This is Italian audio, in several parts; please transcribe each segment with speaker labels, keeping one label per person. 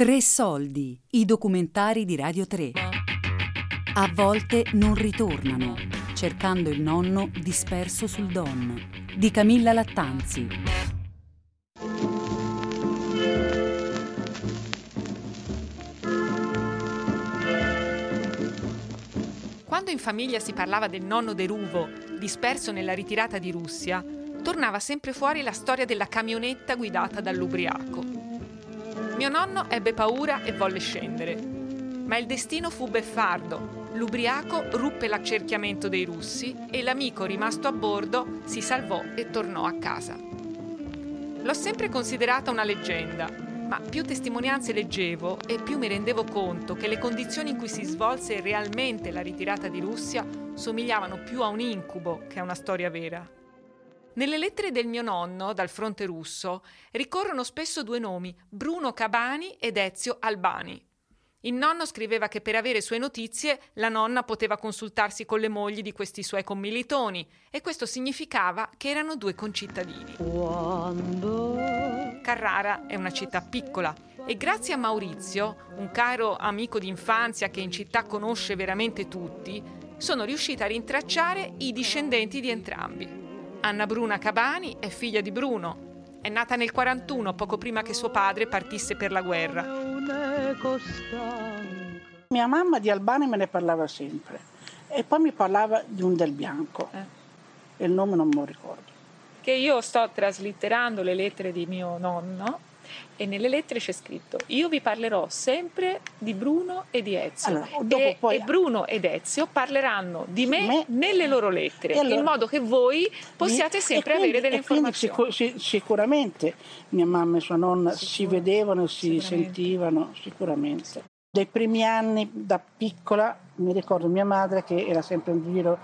Speaker 1: Tre soldi, i documentari di Radio 3. A volte non ritornano, cercando il nonno disperso sul Don, di Camilla Lattanzi.
Speaker 2: Quando in famiglia si parlava del nonno deruvo, disperso nella ritirata di Russia, tornava sempre fuori la storia della camionetta guidata dall'ubriaco. Mio nonno ebbe paura e volle scendere, ma il destino fu beffardo. L'ubriaco ruppe l'accerchiamento dei russi e l'amico rimasto a bordo si salvò e tornò a casa. L'ho sempre considerata una leggenda, ma più testimonianze leggevo e più mi rendevo conto che le condizioni in cui si svolse realmente la ritirata di Russia somigliavano più a un incubo che a una storia vera. Nelle lettere del mio nonno dal fronte russo ricorrono spesso due nomi, Bruno Cabani ed Ezio Albani. Il nonno scriveva che per avere sue notizie la nonna poteva consultarsi con le mogli di questi suoi commilitoni e questo significava che erano due concittadini. Carrara è una città piccola e grazie a Maurizio, un caro amico d'infanzia che in città conosce veramente tutti, sono riuscita a rintracciare i discendenti di entrambi. Anna Bruna Cabani è figlia di Bruno. È nata nel 41, poco prima che suo padre partisse per la guerra.
Speaker 3: Mia mamma di Albani me ne parlava sempre e poi mi parlava di un del bianco eh. e il nome non me lo ricordo.
Speaker 2: Che io sto traslitterando le lettere di mio nonno e nelle lettere c'è scritto io vi parlerò sempre di Bruno e di Ezio allora, e, poi... e, Bruno ed Ezio parleranno di me, me... nelle loro lettere allora... in modo che voi possiate sempre quindi, avere delle informazioni.
Speaker 3: sicur- sic- sicuramente mia mamma e sua nonna Sicuro. si vedevano si sentivano sicuramente dei primi anni da piccola mi ricordo mia madre che era sempre in giro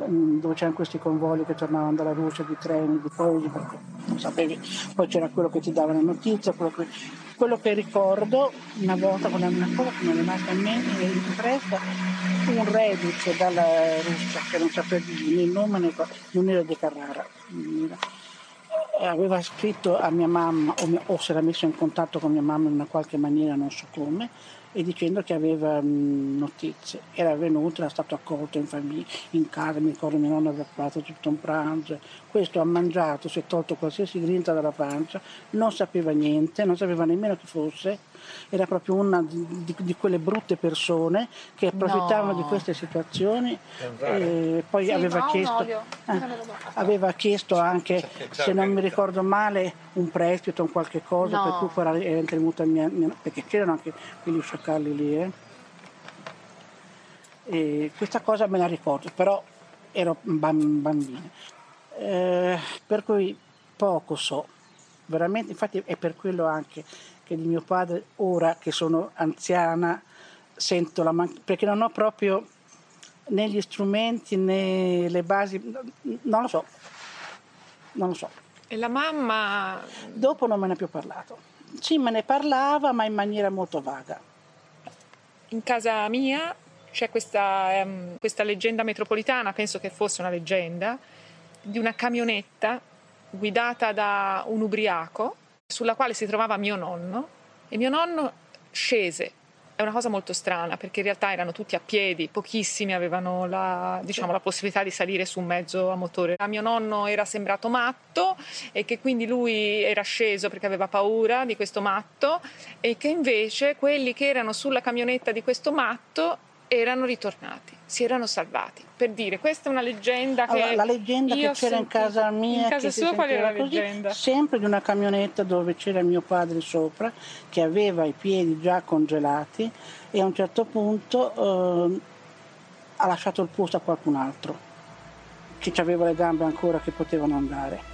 Speaker 3: mm, dove c'erano questi convogli che tornavano dalla Russia di treni, di posi, perché non sapevi, poi c'era quello che ti dava la notizia, quello che, quello che ricordo una volta con una cosa che mi è rimasta in mente impressa, un reduce dalla Russia che non sapeva né il nome né non era di Carrara. Aveva scritto a mia mamma o, o si era messo in contatto con mia mamma in una qualche maniera, non so come, e dicendo che aveva mh, notizie. Era venuto, era stato accolto in famiglia, in casa, mi ricordo mia nonna aveva fatto tutto un pranzo. Questo ha mangiato, si è tolto qualsiasi grinta dalla pancia, non sapeva niente, non sapeva nemmeno chi fosse era proprio una di, di, di quelle brutte persone che approfittavano no. di queste situazioni e poi sì, aveva, chiesto, eh, aveva, chiesto, anche, se non mi ricordo male, un prestito, un qualche cosa, no. per cui era intervenuta mia, mia, perché c'erano anche quegli sciacalli lì. Eh. E questa cosa me la ricordo, però ero bambina. Eh, per cui poco so, veramente, infatti è per quello anche che di mio padre, ora che sono anziana, sento la mancanza, perché non ho proprio né gli strumenti né le basi, non lo so, non lo so.
Speaker 2: E la mamma?
Speaker 3: Dopo non me ne ha più parlato. Sì, me ne parlava, ma in maniera molto vaga.
Speaker 2: In casa mia c'è questa, um, questa leggenda metropolitana, penso che fosse una leggenda, di una camionetta guidata da un ubriaco sulla quale si trovava mio nonno e mio nonno scese. È una cosa molto strana perché in realtà erano tutti a piedi, pochissimi avevano la, diciamo, la possibilità di salire su un mezzo a motore. A mio nonno era sembrato matto e che quindi lui era sceso perché aveva paura di questo matto e che invece quelli che erano sulla camionetta di questo matto erano ritornati, si erano salvati. Per dire, questa è una leggenda che
Speaker 3: allora, la leggenda che c'era in casa mia,
Speaker 2: in casa sua qual era la così, leggenda?
Speaker 3: Sempre di una camionetta dove c'era mio padre sopra, che aveva i piedi già congelati e a un certo punto eh, ha lasciato il posto a qualcun altro, che aveva le gambe ancora che potevano andare.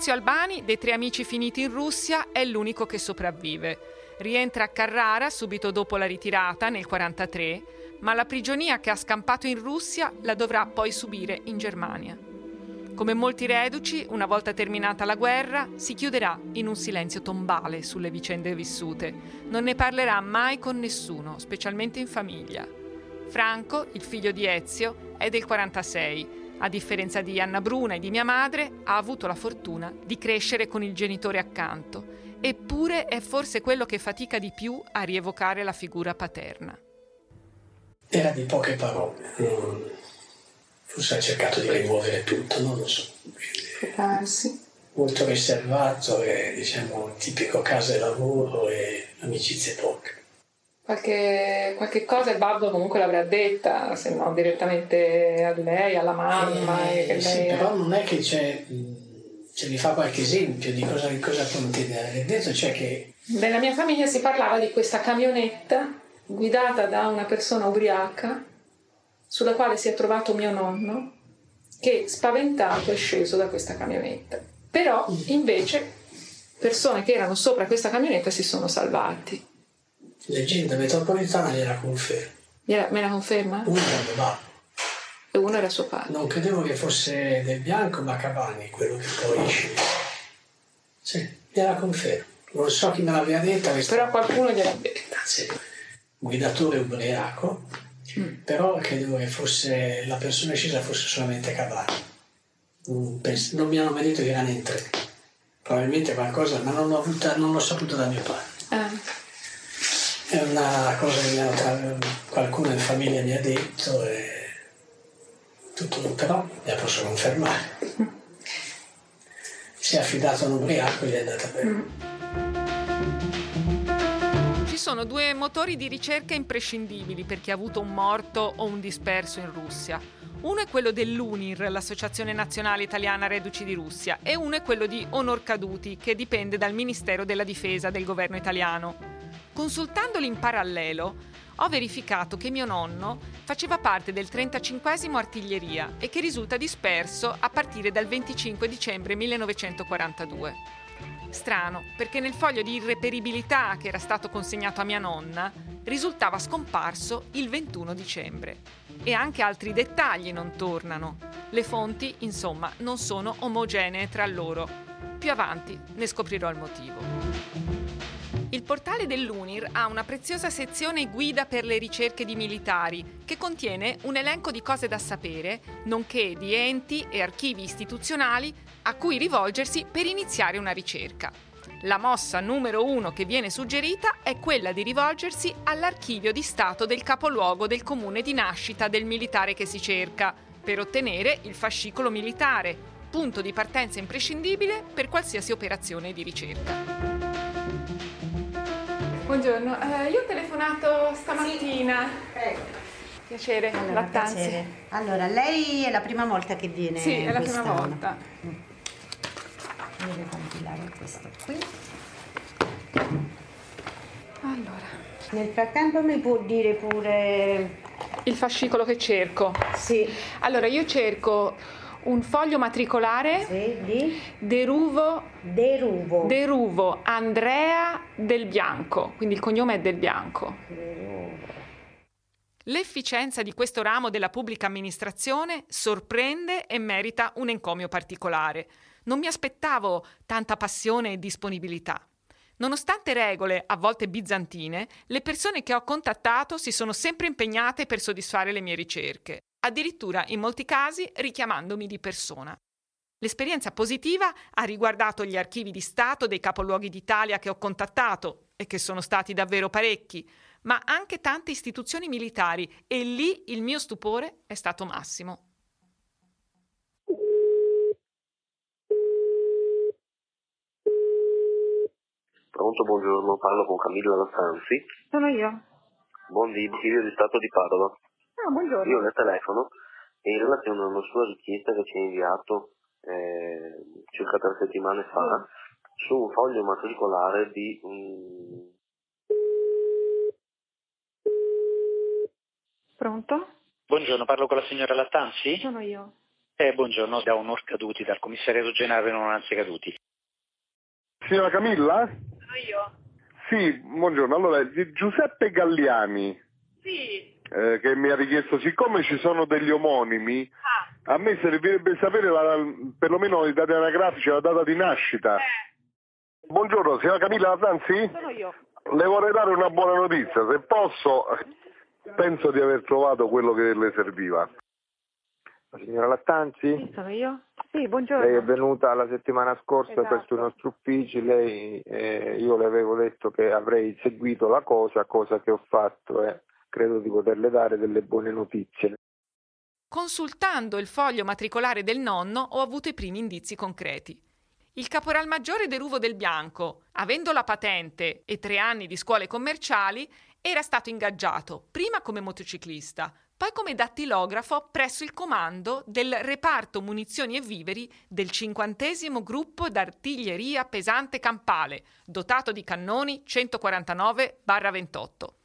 Speaker 2: Ezio Albani, dei tre amici finiti in Russia, è l'unico che sopravvive. Rientra a Carrara subito dopo la ritirata, nel 1943, ma la prigionia che ha scampato in Russia la dovrà poi subire in Germania. Come molti reduci, una volta terminata la guerra, si chiuderà in un silenzio tombale sulle vicende vissute. Non ne parlerà mai con nessuno, specialmente in famiglia. Franco, il figlio di Ezio, è del 46. A differenza di Anna Bruna e di mia madre, ha avuto la fortuna di crescere con il genitore accanto. Eppure è forse quello che fatica di più a rievocare la figura paterna.
Speaker 4: Era di poche parole. Forse ha cercato di rimuovere tutto, non lo so.
Speaker 2: Ah, sì.
Speaker 4: Molto riservato e diciamo tipico casa e lavoro e amicizie poche.
Speaker 2: Qualche, qualche, cosa il babbo comunque l'avrà detta, se no direttamente a lei, alla mamma.
Speaker 4: Eh, lei... Sì, però non è che c'è, cioè, mi fa qualche esempio di cosa, di cosa contiene. Detto cioè che...
Speaker 2: Nella mia famiglia si parlava di questa camionetta guidata da una persona ubriaca sulla quale si è trovato mio nonno che spaventato è sceso da questa camionetta. Però invece persone che erano sopra questa camionetta si sono salvati.
Speaker 4: Leggenda metropolitana gliela conferma.
Speaker 2: Me la conferma?
Speaker 4: Uno era ma
Speaker 2: e uno era suo padre.
Speaker 4: Non credevo che fosse del bianco, ma Cavani, quello che poi scese. Sì, gliela conferma. Non so chi me l'aveva detta.
Speaker 2: Però qualcuno gliel'ha detta.
Speaker 4: Sì. Guidatore ubriaco, mm. però credevo che fosse la persona scesa fosse solamente Cavani. Non, pens- non mi hanno mai detto che erano in tre. Probabilmente qualcosa, ma non, avuta, non l'ho saputo da mio padre. Ah. È una cosa che qualcuno in famiglia mi ha detto e tutto, però la posso confermare. Si è affidato a un ubriaco e gli è andata bene.
Speaker 2: Ci sono due motori di ricerca imprescindibili per chi ha avuto un morto o un disperso in Russia. Uno è quello dell'UNIR, l'Associazione Nazionale Italiana Reduci di Russia, e uno è quello di Onor Caduti, che dipende dal Ministero della Difesa del governo italiano. Consultandoli in parallelo, ho verificato che mio nonno faceva parte del 35 Artiglieria e che risulta disperso a partire dal 25 dicembre 1942. Strano, perché nel foglio di irreperibilità che era stato consegnato a mia nonna risultava scomparso il 21 dicembre. E anche altri dettagli non tornano. Le fonti, insomma, non sono omogenee tra loro. Più avanti ne scoprirò il motivo. Il portale dell'UNIR ha una preziosa sezione guida per le ricerche di militari che contiene un elenco di cose da sapere, nonché di enti e archivi istituzionali a cui rivolgersi per iniziare una ricerca. La mossa numero uno che viene suggerita è quella di rivolgersi all'archivio di Stato del capoluogo del comune di nascita del militare che si cerca, per ottenere il fascicolo militare, punto di partenza imprescindibile per qualsiasi operazione di ricerca. Buongiorno, eh, io ho telefonato stamattina. Sì. Ecco. Piacere, allora, Lattanzi. Piacere.
Speaker 5: Allora, lei è la prima volta che viene?
Speaker 2: Sì, è la prima volta.
Speaker 5: Mm. Devo compilare questo qui.
Speaker 2: Allora.
Speaker 5: Nel frattempo mi può dire pure...
Speaker 2: Il fascicolo che cerco?
Speaker 5: Sì.
Speaker 2: Allora, io cerco un foglio matricolare
Speaker 5: sì, di
Speaker 2: Deruvo,
Speaker 5: Deruvo.
Speaker 2: Deruvo Andrea Del Bianco, quindi il cognome è Del Bianco. L'efficienza di questo ramo della pubblica amministrazione sorprende e merita un encomio particolare. Non mi aspettavo tanta passione e disponibilità. Nonostante regole a volte bizantine, le persone che ho contattato si sono sempre impegnate per soddisfare le mie ricerche addirittura in molti casi richiamandomi di persona. L'esperienza positiva ha riguardato gli archivi di Stato dei capoluoghi d'Italia che ho contattato, e che sono stati davvero parecchi, ma anche tante istituzioni militari, e lì il mio stupore è stato massimo.
Speaker 6: Pronto, buongiorno, parlo con Camillo Lassanzi.
Speaker 2: Sono io.
Speaker 6: Buon di di Stato di Padova.
Speaker 2: Ah, buongiorno.
Speaker 6: Io le telefono in relazione a una sua richiesta che ci ha inviato eh, circa tre settimane fa su un foglio matricolare di um...
Speaker 2: Pronto?
Speaker 7: Buongiorno, parlo con la signora Lattanzi?
Speaker 2: Sono io.
Speaker 7: Eh, buongiorno, da Onor Caduti, dal commissariato generale Nonanzi Caduti.
Speaker 8: Signora Camilla?
Speaker 2: Sono io.
Speaker 8: Sì, buongiorno. Allora, Giuseppe Galliani.
Speaker 2: Sì
Speaker 8: eh, che mi ha richiesto, siccome ci sono degli omonimi, ah. a me servirebbe sapere la, perlomeno i dati anagrafici, la data di nascita.
Speaker 2: Eh.
Speaker 8: Buongiorno, signora Camilla Latanzi?
Speaker 2: Sono io.
Speaker 8: Le vorrei dare una buona notizia, se posso. penso di aver trovato quello che le serviva.
Speaker 9: La signora Lattanzi?
Speaker 10: Sì, sono io? Sì, buongiorno.
Speaker 9: Lei è venuta la settimana scorsa
Speaker 10: Esatto.
Speaker 9: presso i nostri uffici, lei, eh, io le avevo detto che avrei seguito la cosa, cosa che ho fatto e credo di poterle dare delle buone notizie.
Speaker 2: Consultando il foglio matricolare del nonno ho avuto i primi indizi concreti. Il caporal maggiore Deruvo del Bianco, avendo la patente e tre anni di scuole commerciali, era stato ingaggiato prima come motociclista, poi come dattilografo presso il comando del reparto munizioni e viveri del 50 gruppo d'artiglieria pesante campale, dotato di cannoni 149-28.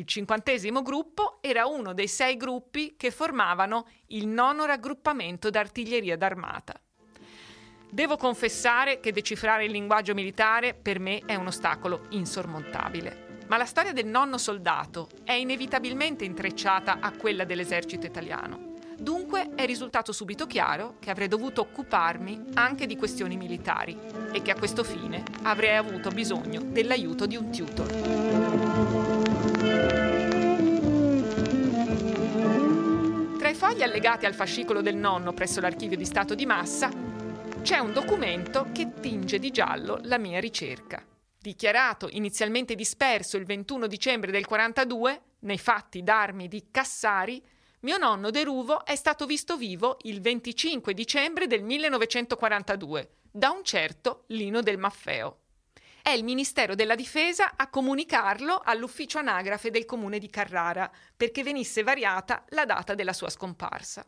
Speaker 2: Il cinquantesimo gruppo era uno dei sei gruppi che formavano il nono raggruppamento d'artiglieria d'armata. Devo confessare che decifrare il linguaggio militare per me è un ostacolo insormontabile. Ma la storia del nonno soldato è inevitabilmente intrecciata a quella dell'esercito italiano. Dunque è risultato subito chiaro che avrei dovuto occuparmi anche di questioni militari e che a questo fine avrei avuto bisogno dell'aiuto di un tutor. Tra i fogli allegati al fascicolo del nonno presso l'archivio di Stato di Massa c'è un documento che tinge di giallo la mia ricerca. Dichiarato inizialmente disperso il 21 dicembre del 42, nei fatti d'armi di Cassari, mio nonno Deruvo è stato visto vivo il 25 dicembre del 1942 da un certo Lino del Maffeo. È il Ministero della Difesa a comunicarlo all'ufficio anagrafe del comune di Carrara perché venisse variata la data della sua scomparsa.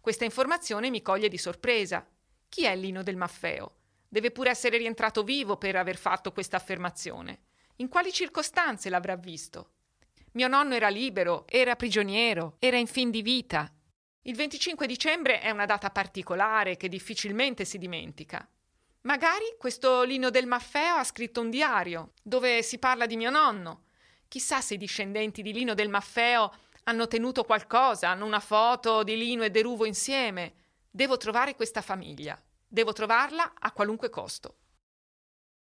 Speaker 2: Questa informazione mi coglie di sorpresa. Chi è Lino del Maffeo? Deve pure essere rientrato vivo per aver fatto questa affermazione. In quali circostanze l'avrà visto? Mio nonno era libero, era prigioniero, era in fin di vita. Il 25 dicembre è una data particolare che difficilmente si dimentica. Magari questo Lino del Maffeo ha scritto un diario dove si parla di mio nonno. Chissà se i discendenti di Lino del Maffeo hanno tenuto qualcosa, hanno una foto di Lino e Deruvo insieme. Devo trovare questa famiglia. Devo trovarla a qualunque costo.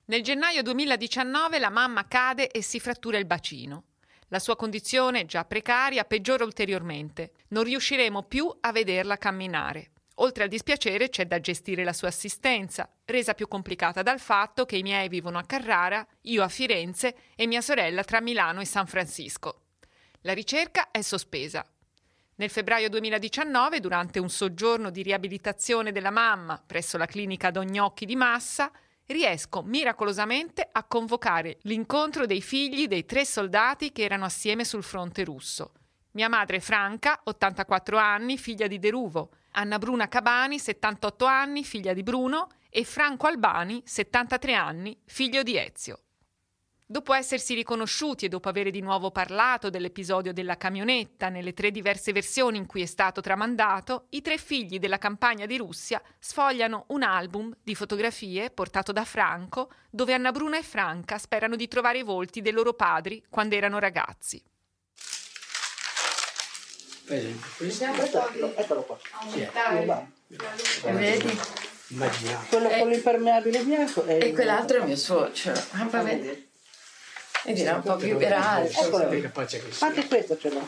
Speaker 2: Nel gennaio 2019 la mamma cade e si frattura il bacino. La sua condizione, già precaria, peggiora ulteriormente. Non riusciremo più a vederla camminare. Oltre al dispiacere c'è da gestire la sua assistenza, resa più complicata dal fatto che i miei vivono a Carrara, io a Firenze e mia sorella tra Milano e San Francisco. La ricerca è sospesa. Nel febbraio 2019, durante un soggiorno di riabilitazione della mamma presso la clinica Dognocchi di Massa, riesco miracolosamente a convocare l'incontro dei figli dei tre soldati che erano assieme sul fronte russo. Mia madre Franca, 84 anni, figlia di Deruvo, Anna Bruna Cabani, 78 anni, figlia di Bruno, e Franco Albani, 73 anni, figlio di Ezio. Dopo essersi riconosciuti e dopo avere di nuovo parlato dell'episodio della camionetta nelle tre diverse versioni in cui è stato tramandato, i tre figli della campagna di Russia sfogliano un album di fotografie portato da Franco dove Anna Bruna e Franca sperano di trovare i volti dei loro padri quando erano ragazzi.
Speaker 4: Per esempio, questo
Speaker 3: Eccolo, eccolo qua. babbo.
Speaker 11: E vedi?
Speaker 4: Immaginate.
Speaker 3: Quello con l'impermeabile bianco è
Speaker 11: E
Speaker 3: il-
Speaker 11: quell'altro è mio suocero. Ah, fa vedere. Ed era un po' più, era alto.
Speaker 3: Eccolo.
Speaker 4: Che capace che sia.
Speaker 3: Infatti questo ce l'ho.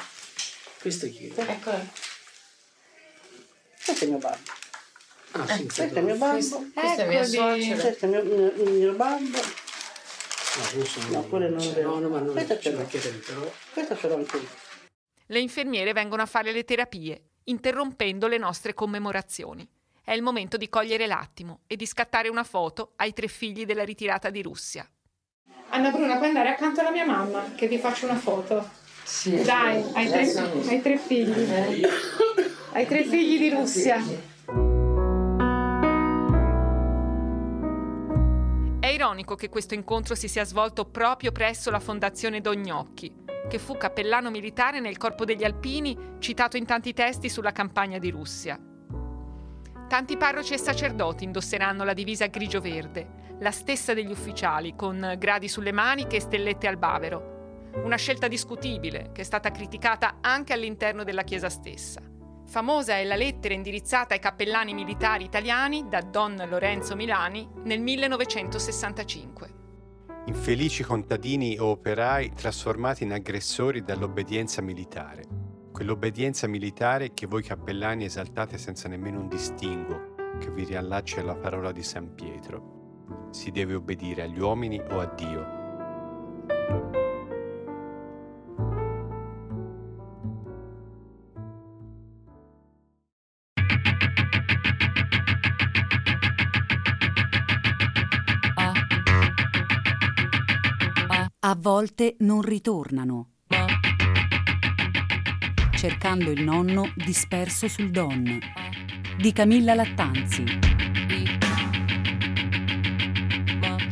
Speaker 4: Questo è chi?
Speaker 11: Eccolo.
Speaker 3: Questo è mio babbo.
Speaker 4: Ah, sì,
Speaker 3: Questo è mio babbo.
Speaker 11: Questo, questo è mio suocero.
Speaker 3: Questo è mio, mio, il mio babbo.
Speaker 4: No, questo
Speaker 3: No, quello non vero.
Speaker 4: No, no, ma non
Speaker 3: Questo ce l'ho. Questo ce l'ho anche io.
Speaker 2: Le infermiere vengono a fare le terapie, interrompendo le nostre commemorazioni. È il momento di cogliere l'attimo e di scattare una foto ai tre figli della ritirata di Russia. Anna Bruna, puoi andare accanto alla mia mamma che vi faccio una foto?
Speaker 11: Sì.
Speaker 2: Dai, hai tre, hai tre figli. Hai tre figli di Russia. È ironico che questo incontro si sia svolto proprio presso la Fondazione Dognocchi, che fu cappellano militare nel Corpo degli Alpini, citato in tanti testi sulla campagna di Russia. Tanti parroci e sacerdoti indosseranno la divisa grigio-verde, la stessa degli ufficiali, con gradi sulle maniche e stellette al bavero. Una scelta discutibile, che è stata criticata anche all'interno della Chiesa stessa. Famosa è la lettera indirizzata ai cappellani militari italiani da Don Lorenzo Milani nel 1965.
Speaker 12: Infelici contadini o operai trasformati in aggressori dall'obbedienza militare. Quell'obbedienza militare che voi cappellani esaltate senza nemmeno un distinguo, che vi riallaccia alla parola di San Pietro. Si deve obbedire agli uomini o a Dio.
Speaker 1: A volte non ritornano. Cercando il nonno disperso sul Don di Camilla Lattanzi.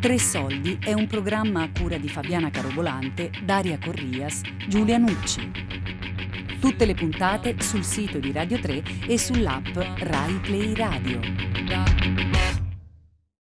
Speaker 1: Tre soldi è un programma a cura di Fabiana Carobolante, Daria Corrias, Giulia Nucci. Tutte le puntate sul sito di Radio 3 e sull'app Rai Play Radio.